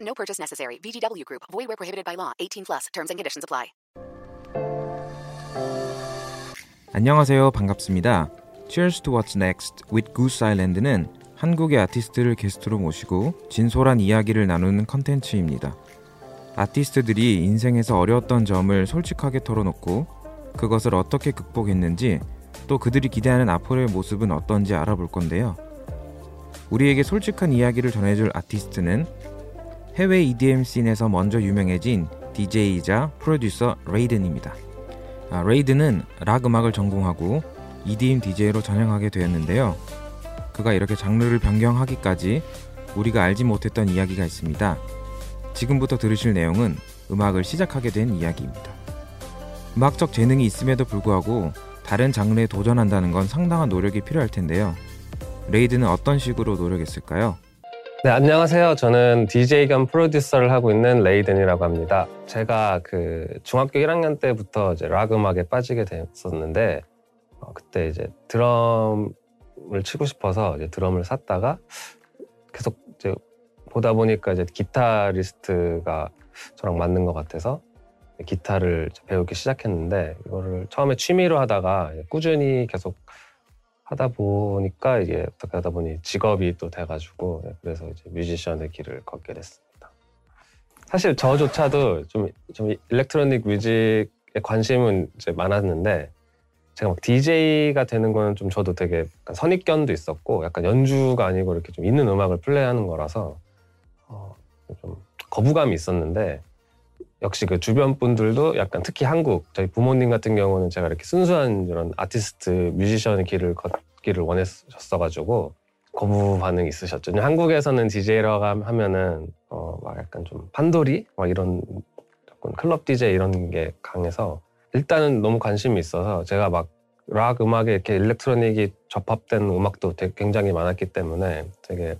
No purchase necessary. VGW Group. Void where prohibited by law. 18 plus. Terms and conditions apply. 안녕하세요. 반갑습니다. Cheers to What's Next with Goose Island는 한국의 아티스트를 게스트로 모시고 진솔한 이야기를 나누는 컨텐츠입니다. 아티스트들이 인생에서 어려웠던 점을 솔직하게 털어놓고 그것을 어떻게 극복했는지 또 그들이 기대하는 앞으로의 모습은 어떤지 알아볼 건데요. 우리에게 솔직한 이야기를 전해줄 아티스트는 해외 EDM 씬에서 먼저 유명해진 DJ이자 프로듀서 레이든입니다. 아, 레이든은 락 음악을 전공하고 EDM DJ로 전향하게 되었는데요. 그가 이렇게 장르를 변경하기까지 우리가 알지 못했던 이야기가 있습니다. 지금부터 들으실 내용은 음악을 시작하게 된 이야기입니다. 음악적 재능이 있음에도 불구하고 다른 장르에 도전한다는 건 상당한 노력이 필요할 텐데요. 레이든은 어떤 식으로 노력했을까요? 네, 안녕하세요. 저는 DJ 겸 프로듀서를 하고 있는 레이든이라고 합니다. 제가 그 중학교 1학년 때부터 이제 락 음악에 빠지게 됐었는데, 어, 그때 이제 드럼을 치고 싶어서 이제 드럼을 샀다가 계속 이제 보다 보니까 이제 기타리스트가 저랑 맞는 것 같아서 기타를 배우기 시작했는데 이거를 처음에 취미로 하다가 꾸준히 계속 하다 보니까 이게 어떻게 하다 보니 직업이 또 돼가지고 그래서 이제 뮤지션의 길을 걷게 됐습니다. 사실 저조차도 좀, 좀 electronic music에 관심은 이제 많았는데 제가 막 DJ가 되는 거는 좀 저도 되게 선입견도 있었고 약간 연주가 아니고 이렇게 좀 있는 음악을 플레이하는 거라서 어, 좀 거부감이 있었는데 역시 그 주변 분들도 약간 특히 한국 저희 부모님 같은 경우는 제가 이렇게 순수한 이런 아티스트 뮤지션의 길을 걷기를 원했었어가지고 거부 반응이 있으셨죠. 한국에서는 DJ라고 하면은 어 막 약간 좀 판돌이 막 이런 클럽 DJ 이런 게 강해서 일단은 너무 관심이 있어서 제가 막 락 음악에 이렇게 일렉트로닉이 접합된 음악도 되게 굉장히 많았기 때문에 되게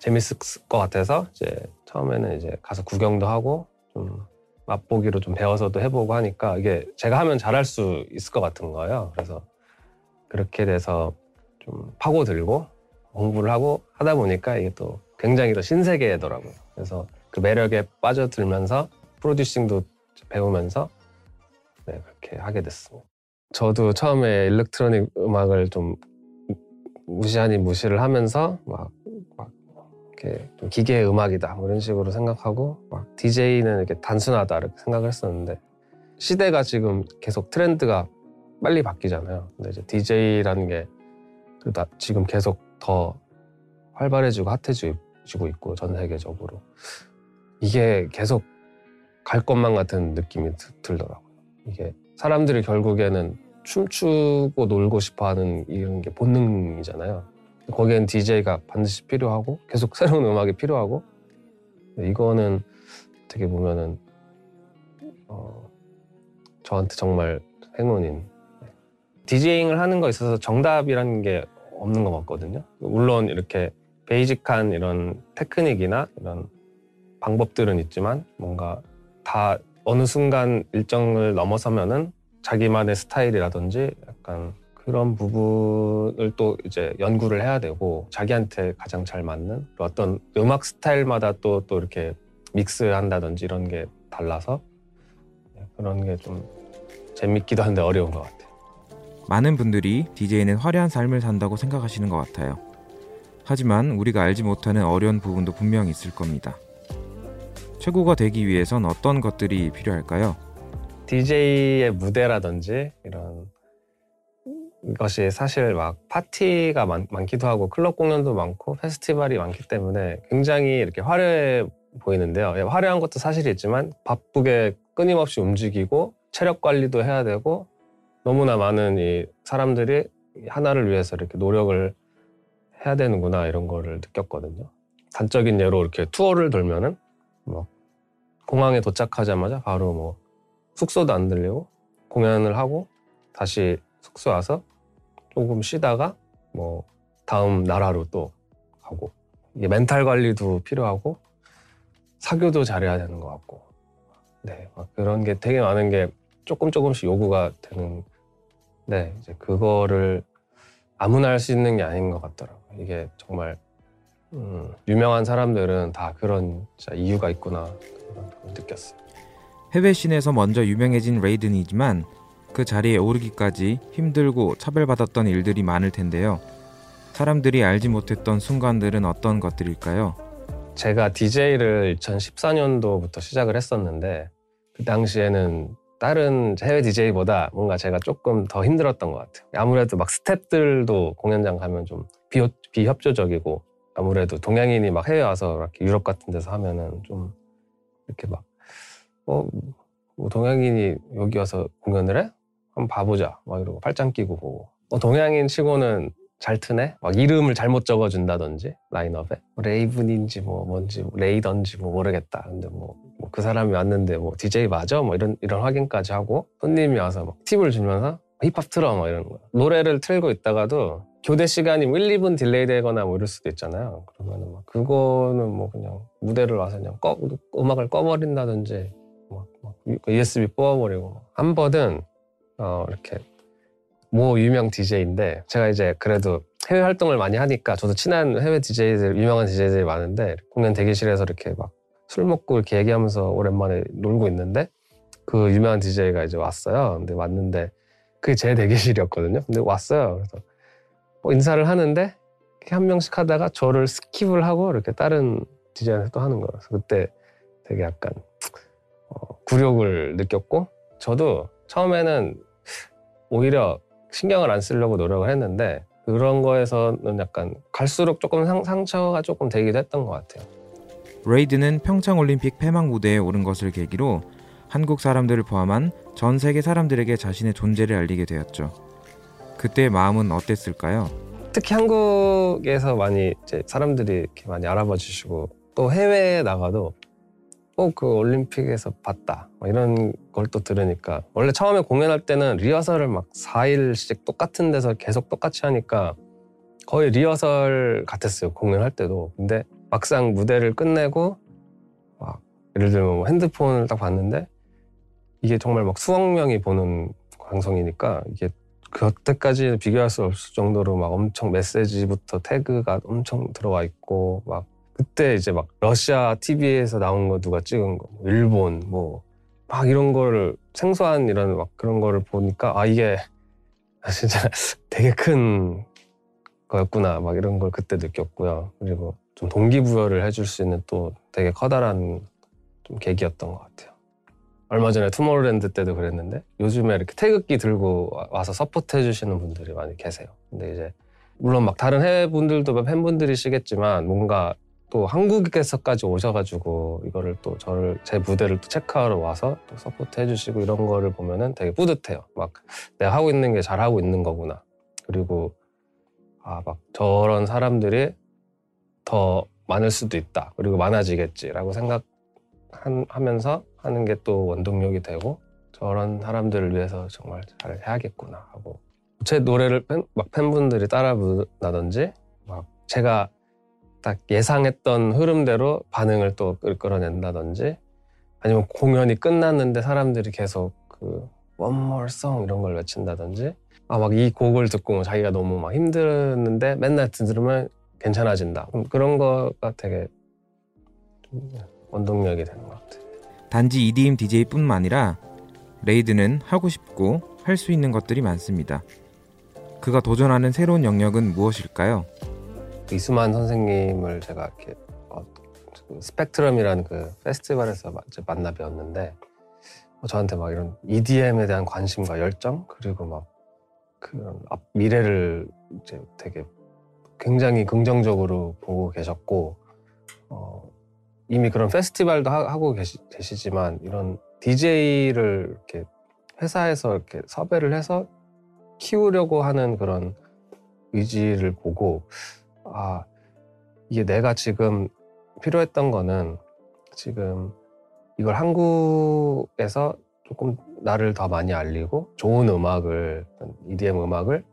재밌을 것 같아서 이제 처음에는 이제 가서 구경도 하고 좀 맛보기로 좀 배워서도 해보고 하니까 이게 제가 하면 잘할 수 있을 것 같은 거예요. 그래서 그렇게 돼서 좀 파고들고 공부를 하고 하다 보니까 이게 또 굉장히 더 신세계더라고요. 그래서 그 매력에 빠져들면서 프로듀싱도 배우면서 네, 그렇게 하게 됐습니다. 저도 처음에 일렉트로닉 음악을 좀 무시 아닌 무시를 하면서 막, 막 이렇게 좀 기계의 음악이다 뭐 이런 식으로 생각하고 막 DJ는 이렇게 단순하다 이렇게 생각을 했었는데 시대가 지금 계속 트렌드가 빨리 바뀌잖아요. 근데 이제 DJ라는 게 지금 계속 더 활발해지고 핫해지고 있고 전 세계적으로 이게 계속 갈 것만 같은 느낌이 들더라고요. 이게 사람들이 결국에는 춤추고 놀고 싶어하는 이런 게 본능이잖아요. 거기엔 DJ가 반드시 필요하고 계속 새로운 음악이 필요하고 이거는 어떻게 보면은 어, 저한테 정말 행운인 디제잉을 하는 거 있어서 정답이라는 게 없는 것 같거든요. 물론 이렇게 베이직한 이런 테크닉이나 이런 방법들은 있지만 뭔가 다 어느 순간 일정을 넘어서면은 자기만의 스타일이라든지 약간 그런 부분을 또 이제 연구를 해야 되고 자기한테 가장 잘 맞는 어떤 음악 스타일마다 또또 이렇게 믹스한다든지 이런 게 달라서 그런 게 좀 재밌기도 한데 어려운 것 같아요. 많은 분들이 DJ는 화려한 삶을 산다고 생각하시는 것 같아요. 하지만 우리가 알지 못하는 어려운 부분도 분명히 있을 겁니다. 최고가 되기 위해선 어떤 것들이 필요할까요? DJ의 무대라든지 이런 것이 사실 막 파티가 많, 기도 하고 클럽 공연도 많고 페스티벌이 많기 때문에 굉장히 이렇게 화려해 보이는데요. 예, 화려한 것도 사실이지만 바쁘게 끊임없이 움직이고 체력 관리도 해야 되고 너무나 많은 이 사람들이 하나를 위해서 이렇게 노력을 해야 되는구나 이런 거를 느꼈거든요. 단적인 예로 이렇게 투어를 돌면은 뭐 공항에 도착하자마자 바로 뭐 숙소도 안 들리고 공연을 하고 다시 숙소 와서 조금 쉬다가 뭐 다음 나라로 또 가고 이게 멘탈 관리도 필요하고 사교도 잘해야 되는 것 같고 네막 그런 게 되게 많은 게 조금 조금씩 요구가 되는 네 이제 그거를 아무나 할 수 있는 게 아닌 것 같더라고요 이게 정말 음, 유명한 사람들은 다 그런 이유가 있구나 그런 걸 느꼈어요. 해외 씬에서 먼저 유명해진 레이든이지만 그 자리에 오르기까지 힘들고 차별받았던 일들이 많을 텐데요. 사람들이 알지 못했던 순간들은 어떤 것들일까요? 제가 DJ를 2014년도부터 시작을 했었는데 그 당시에는 다른 해외 DJ보다 뭔가 제가 조금 더 힘들었던 것 같아요. 아무래도 막 스탭들도 공연장 가면 좀 비협, 비협조적이고 아무래도 동양인이 막 해외 와서 이렇게 유럽 같은 데서 하면은 좀 이렇게 막 어, 뭐 동양인이 여기 와서 공연을 해? 한번 봐보자. 막 이러고 팔짱 끼고 보고. 어, 동양인 치고는 잘 트네? 막 이름을 잘못 적어준다든지 라인업에 뭐 레이븐인지 뭐 뭔지 뭐 레이던지 뭐 모르겠다. 근데 뭐 그 사람이 왔는데 뭐 DJ 맞아? 뭐 이런 이런 확인까지 하고 손님이 와서 막 팁을 주면서 힙합 틀어 막 이런 거. 노래를 틀고 있다가도 교대 시간이 1, 2분 delay 되거나 뭐 이럴 수도 있잖아요. 그러면은 막 그거는 뭐 그냥 무대를 와서 그냥 꺼, 음악을 꺼버린다든지 막, 막 USB 뽑아버리고 한 번은 어 이렇게 모 유명 DJ인데 제가 이제 그래도 해외 활동을 많이 하니까 저도 친한 해외 DJ들 유명한 DJ들이 많은데 공연 대기실에서 이렇게 막 술 먹고 이렇게 얘기하면서 오랜만에 놀고 있는데 그 유명한 DJ가 이제 왔어요. 근데 왔는데 그게 제 대기실이었거든요. 근데 왔어요. 그래서 뭐 인사를 하는데 한 명씩 하다가 저를 skip을 하고 이렇게 다른 DJ를 또 하는 거예요. 그때 되게 약간 어, 굴욕을 느꼈고 저도 처음에는 오히려 신경을 안 쓰려고 노력을 했는데 그런 거에서는 약간 갈수록 조금 상, 상처가 조금 되기도 했던 것 같아요. 레이든은 평창 올림픽 폐막 무대에 오른 것을 계기로 한국 사람들을 포함한 전 세계 사람들에게 자신의 존재를 알리게 되었죠. 그때의 마음은 어땠을까요? 특히 한국에서 많이 이제 사람들이 이렇게 많이 알아봐 주시고 또 해외에 나가도 꼭 그 올림픽에서 봤다. 뭐 이런 걸 또 들으니까. 원래 처음에 공연할 때는 리허설을 막 4일씩 똑같은 데서 계속 똑같이 하니까 거의 리허설 같았어요 공연할 때도. 근데 막상 무대를 끝내고 막 예를 들면 뭐 핸드폰을 딱 봤는데 이게 정말 막 수억 명이 보는 방송이니까 이게 그때까지 비교할 수 없을 정도로 막 엄청 메시지부터 태그가 엄청 들어와 있고 막 그때 이제 막 러시아 TV에서 나온 거 누가 찍은 거, 뭐 일본 뭐 막 이런 거를 생소한 이런 막 그런 거를 보니까 아 이게 진짜 되게 큰 거였구나 막 이런 걸 그때 느꼈고요. 그리고 좀 동기부여를 해줄 수 있는 또 되게 커다란 좀 계기였던 것 같아요. 얼마 전에 투모로랜드 때도 그랬는데 요즘에 이렇게 태극기 들고 와서 support 해 주시는 분들이 많이 계세요. 근데 이제 물론 막 다른 해외 분들도 팬분들이시겠지만 뭔가 또 한국에서까지 오셔가지고 이거를 또 저를 제 무대를 또 체크하러 와서 또 support 해주시고 이런 거를 보면은 되게 뿌듯해요. 막 내가 하고 있는 게 잘 하고 있는 거구나. 그리고 아 막 저런 사람들이 더 많을 수도 있다. 그리고 많아지겠지라고 생각하면서 하는 게 또 원동력이 되고 저런 사람들을 위해서 정말 잘 해야겠구나 하고 제 노래를 팬, 막 팬분들이 따라 부르다든지 막 제가 딱 예상했던 흐름대로 반응을 또 끌어낸다든지 아니면 공연이 끝났는데 사람들이 계속 그 One More Song 이런 걸 외친다든지 아 막 이 곡을 듣고 자기가 너무 막 힘들었는데 맨날 들으면 괜찮아진다 그런 거가 되게 원동력이 되는 것 같아요. 단지 EDM DJ뿐만 아니라 레이든은 하고 싶고 할 수 있는 것들이 많습니다. 그가 도전하는 새로운 영역은 무엇일까요? 이수만 선생님을 제가 이렇게 어, 그 스펙트럼이라는 그 페스티벌에서 만나 뵈었는데 어, 저한테 막 이런 EDM에 대한 관심과 열정 그리고 막 그런 미래를 이제 되게 굉장히 긍정적으로 보고 계셨고 어, 이미 그런 페스티벌도 하, 고 계시, 계시지만 이런 DJ를 이렇게 회사에서 이렇게 섭외를 해서 키우려고 하는 그런 의지를 보고 아 이게 내가 지금 필요했던 거는 지금 이걸 한국에서 조금 나를 더 많이 알리고 좋은 음악을 EDM 음악을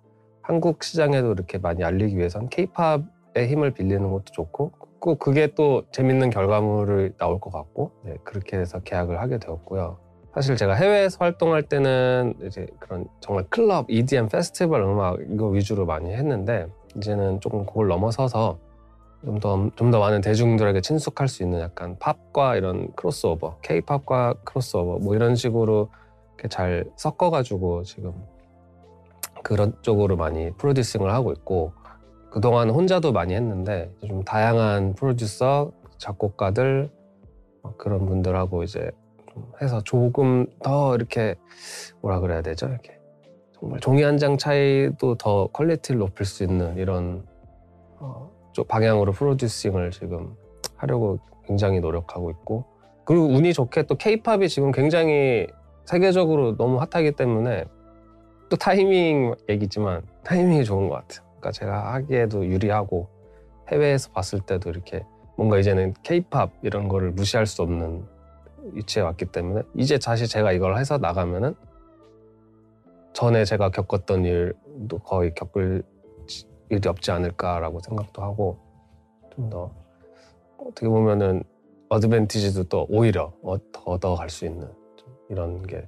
한국 시장에도 이렇게 많이 알리기 위해선 K-pop의 힘을 빌리는 것도 좋고 꼭 그게 또 재밌는 결과물을 나올 것 같고 네, 그렇게 해서 계약을 하게 되었고요. 사실 제가 해외에서 활동할 때는 이제 그런 정말 클럽, EDM 페스티벌 음악 이거 위주로 많이 했는데 이제는 조금 그걸 넘어서서 좀 더 좀 더 많은 대중들에게 친숙할 수 있는 약간 팝과 이런 크로스오버, K-pop과 크로스오버 뭐 이런 식으로 이렇게 잘 섞어가지고 지금 그런 쪽으로 많이 producing을 하고 있고 그동안 혼자도 많이 했는데 좀 다양한 프로듀서, 작곡가들 어, 그런 분들하고 이제 좀 해서 조금 더 이렇게 뭐라 그래야 되죠? 이렇게 정말 종이 한 장 차이도 더 quality를 높일 수 있는 이런 어, 쪽 방향으로 producing을 지금 하려고 굉장히 노력하고 있고 그리고 운이 좋게 또 케이팝이 지금 굉장히 세계적으로 너무 핫하기 때문에 또 타이밍 얘기지만 타이밍이 좋은 것 같아요. 그러니까 제가 하기에도 유리하고 해외에서 봤을 때도 이렇게 뭔가 이제는 케이팝 이런 거를 무시할 수 없는 위치에 왔기 때문에 이제 다시 제가 이걸 해서 나가면은 전에 제가 겪었던 일도 거의 겪을 일이 없지 않을까라고 생각도 하고 좀 더 어떻게 보면은 어드밴티지도 또 오히려 더 얻어갈 수 있는 이런 게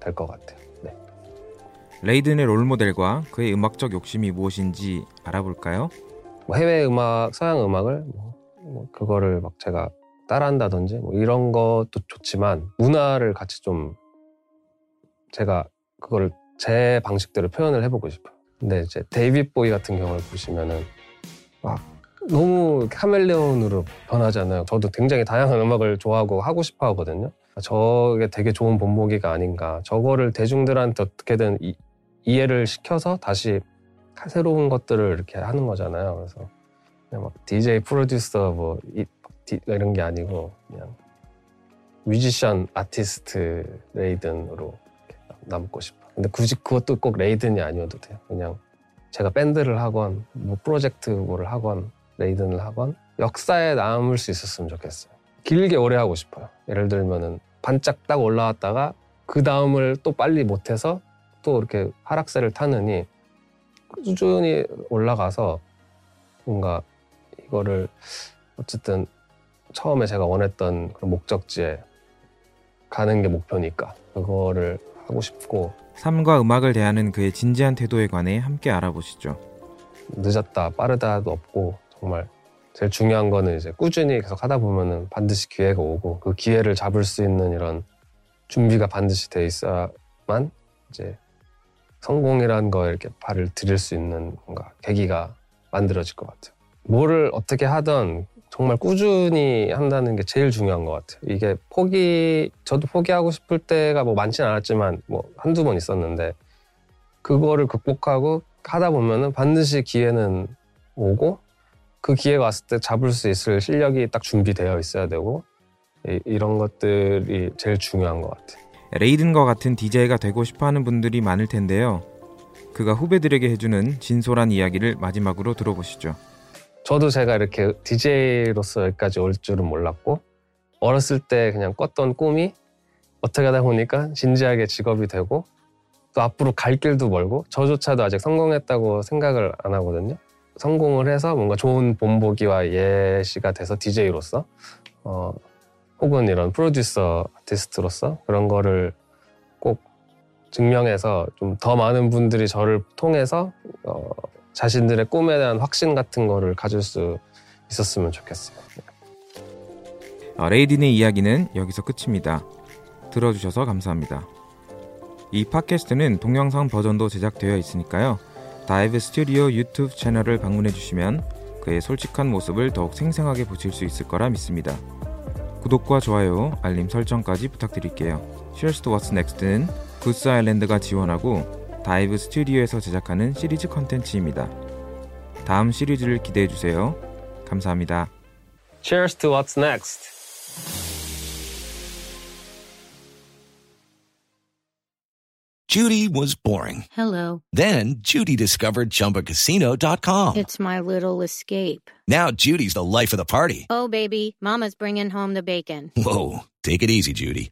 될 것 같아요. 네. 레이든의 롤모델과 그의 음악적 욕심이 무엇인지 알아볼까요? 뭐 해외 음악, 서양 음악을 뭐, 뭐 그거를 막 제가 따라한다든지 뭐 이런 것도 좋지만 문화를 같이 좀 제가 그거를 제 방식대로 표현을 해보고 싶어요. 근데 이제 데이빗 보이 같은 경우를 보시면은 막 너무 카멜레온으로 변하잖아요. 저도 굉장히 다양한 음악을 좋아하고 하고 싶어 하거든요. 저게 되게 좋은 본보기가 아닌가. 저거를 대중들한테 어떻게든 이, 이해를 시켜서 다시 새로운 것들을 이렇게 하는 거잖아요. 그래서 그냥 막 DJ 프로듀서 뭐 이, 디, 이런 게 아니고 그냥 뮤지션 아티스트 레이든으로 남고 싶어. 근데 굳이 그것도 꼭 레이든이 아니어도 돼요. 그냥 제가 밴드를 하건 뭐 프로젝트 뭐를 하건 레이든을 하건 역사에 남을 수 있었으면 좋겠어요. 길게 오래 하고 싶어요. 예를 들면은 반짝 딱 올라왔다가 그 다음을 또 빨리 못해서 또 이렇게 하락세를 타느니 꾸준히 올라가서 뭔가 이거를 어쨌든 처음에 제가 원했던 그런 목적지에 가는 게 목표니까 그거를 하고 싶고 삶과 음악을 대하는 그의 진지한 태도에 관해 함께 알아보시죠. 늦었다 빠르다도 없고 정말 제일 중요한 거는 이제 꾸준히 계속 하다 보면은 반드시 기회가 오고 그 기회를 잡을 수 있는 이런 준비가 반드시 돼 있어야만 이제 성공이라는 거에 이렇게 발을 들일 수 있는 뭔가 계기가 만들어질 것 같아요. 뭐를 어떻게 하든 정말 꾸준히 한다는 게 제일 중요한 것 같아요. 이게 포기, 저도 포기하고 싶을 때가 뭐 많진 않았지만 뭐 한두 번 있었는데 그거를 극복하고 하다 보면은 반드시 기회는 오고 그 기회가 왔을 때 잡을 수 있을 실력이 딱 준비되어 있어야 되고 이, 런 것들이 제일 중요한 것 같아요. 레이든과 같은 DJ가 되고 싶어 하는 분들이 많을 텐데요. 그가 후배들에게 해주는 진솔한 이야기를 마지막으로 들어보시죠. 저도 제가 이렇게 DJ로서 여기까지 올 줄은 몰랐고 어렸을 때 그냥 꿨던 꿈이 어떻게 하다 보니까 진지하게 직업이 되고 또 앞으로 갈 길도 멀고 저조차도 아직 성공했다고 생각을 안 하거든요. 성공을 해서 뭔가 좋은 본보기와 예시가 돼서 DJ로서 어, 혹은 이런 프로듀서 아티스트로서 그런 거를 꼭 증명해서 좀 더 많은 분들이 저를 통해서 어, 자신들의 꿈에 대한 확신 같은 거를 가질 수 있었으면 좋겠어요. 어, 레이든의 이야기는 여기서 끝입니다. 들어주셔서 감사합니다. 이 팟캐스트는 동영상 버전도 제작되어 있으니까요. 다이브 스튜디오 유튜브 채널을 방문해 주시면 그의 솔직한 모습을 더욱 생생하게 보실 수 있을 거라 믿습니다. 구독과 좋아요, 알림 설정까지 부탁드릴게요. What's Next는 굿스 아일랜드가 지원하고 다이브 스튜디오에서 제작하는 시리즈 컨텐츠입니다. 다음 시리즈를 기대해 주세요. 감사합니다. Cheers to What's Next. Judy was boring. Hello. Then Judy discovered ChumbaCasino.com. It's my little escape. Now Judy's the life of the party. Oh, baby, Mama's bringing home the bacon. Whoa, take it easy, Judy.